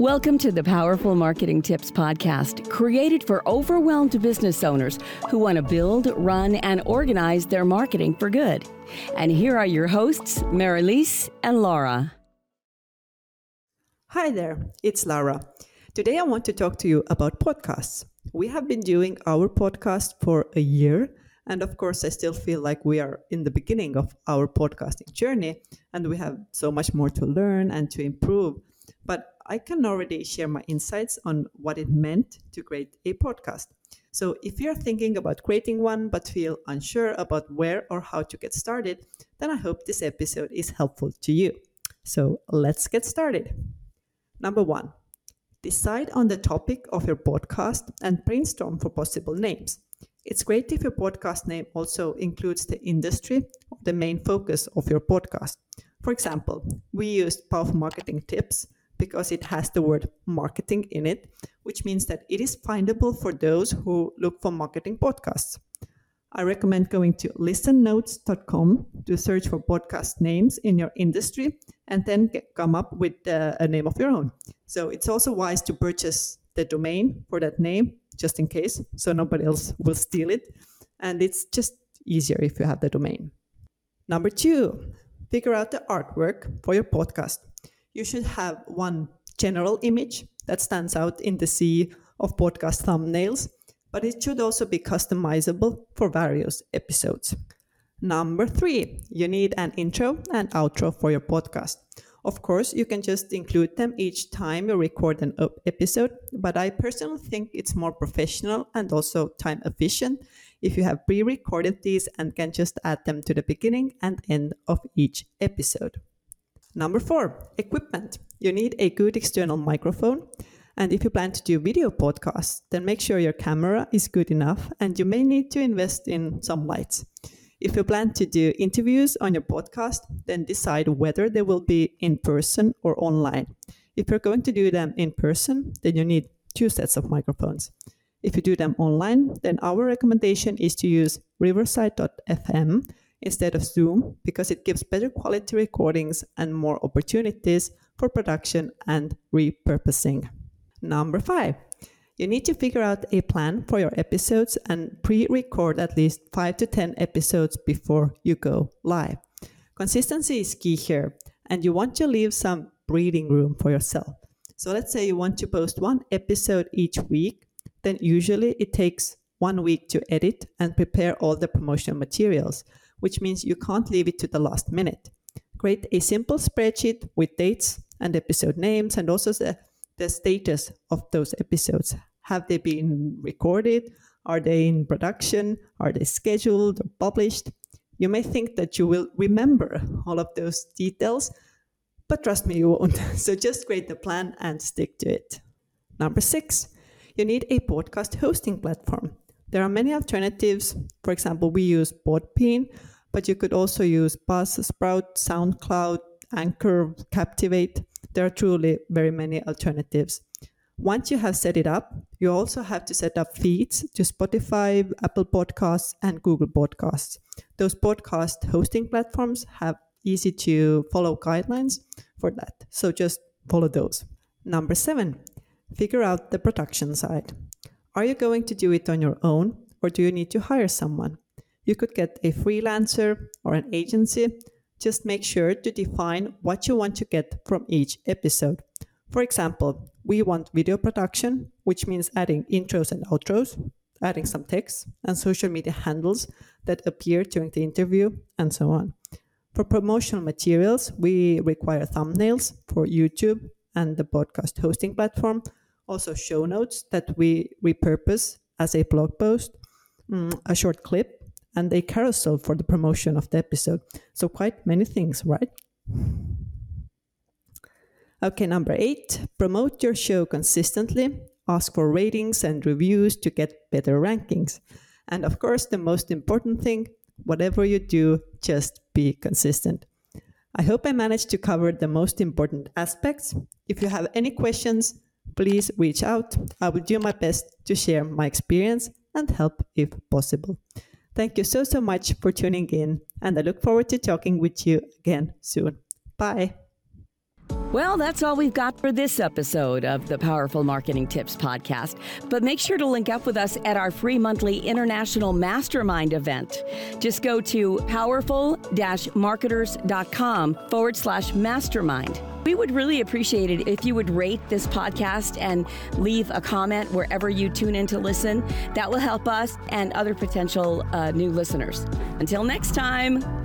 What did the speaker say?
Welcome to the Powerful Marketing Tips Podcast, created for overwhelmed business owners who want to build, run, and organize their marketing for good. And here are your hosts, Mari-Liis and Laura. Hi there, it's Laura. Today I want to talk to you about podcasts. We have been doing our podcast for a year. And of course, I still feel like we are in the beginning of our podcasting journey and we have so much more to learn and to improve. But I can already share my insights on what it meant to create a podcast. So, if you're thinking about creating one but feel unsure about where or how to get started, then I hope this episode is helpful to you. So, let's get started. Number one, decide on the topic of your podcast and brainstorm for possible names. It's great if your podcast name also includes the industry or the main focus of your podcast. For example, we used Powerful Marketing Tips because it has the word marketing in it, which means that it is findable for those who look for marketing podcasts. I recommend going to listennotes.com to search for podcast names in your industry and then get, come up with uh, a name of your own. So it's also wise to purchase the domain for that name just in case, so nobody else will steal it. And it's just easier if you have the domain. Number two, figure out the artwork for your podcast you should have one general image that stands out in the sea of podcast thumbnails, but it should also be customizable for various episodes. Number three, you need an intro and outro for your podcast. Of course, you can just include them each time you record an episode, but I personally think it's more professional and also time efficient if you have pre recorded these and can just add them to the beginning and end of each episode. Number four, equipment. You need a good external microphone. And if you plan to do video podcasts, then make sure your camera is good enough and you may need to invest in some lights. If you plan to do interviews on your podcast, then decide whether they will be in person or online. If you're going to do them in person, then you need two sets of microphones. If you do them online, then our recommendation is to use riverside.fm instead of Zoom because it gives better quality recordings and more opportunities for production and repurposing. Number five, you need to figure out a plan for your episodes and pre record at least 5 to 10 episodes before you go live. Consistency is key here, and you want to leave some breathing room for yourself. So let's say you want to post one episode each week, then usually it takes one week to edit and prepare all the promotional materials which means you can't leave it to the last minute. Create a simple spreadsheet with dates and episode names and also the, the status of those episodes. Have they been recorded? Are they in production? Are they scheduled or published? You may think that you will remember all of those details, but trust me, you won't. So just create the plan and stick to it. Number six, you need a podcast hosting platform. There are many alternatives. For example, we use Podbean, but you could also use Buzzsprout, SoundCloud, Anchor, Captivate. There are truly very many alternatives. Once you have set it up, you also have to set up feeds to Spotify, Apple Podcasts, and Google Podcasts. Those podcast hosting platforms have easy to follow guidelines for that. So just follow those. Number seven, figure out the production side. Are you going to do it on your own or do you need to hire someone? You could get a freelancer or an agency. Just make sure to define what you want to get from each episode. For example, we want video production, which means adding intros and outros, adding some text, and social media handles that appear during the interview, and so on. For promotional materials, we require thumbnails for YouTube and the podcast hosting platform, also show notes that we repurpose as a blog post, mm, a short clip, and a carousel for the promotion of the episode. So, quite many things, right? Okay, number eight promote your show consistently, ask for ratings and reviews to get better rankings. And of course, the most important thing whatever you do, just be consistent. I hope I managed to cover the most important aspects. If you have any questions, please reach out. I will do my best to share my experience and help if possible. Thank you so, so much for tuning in, and I look forward to talking with you again soon. Bye. Well, that's all we've got for this episode of the Powerful Marketing Tips podcast. But make sure to link up with us at our free monthly international mastermind event. Just go to powerful marketers.com forward slash mastermind. We would really appreciate it if you would rate this podcast and leave a comment wherever you tune in to listen. That will help us and other potential uh, new listeners. Until next time.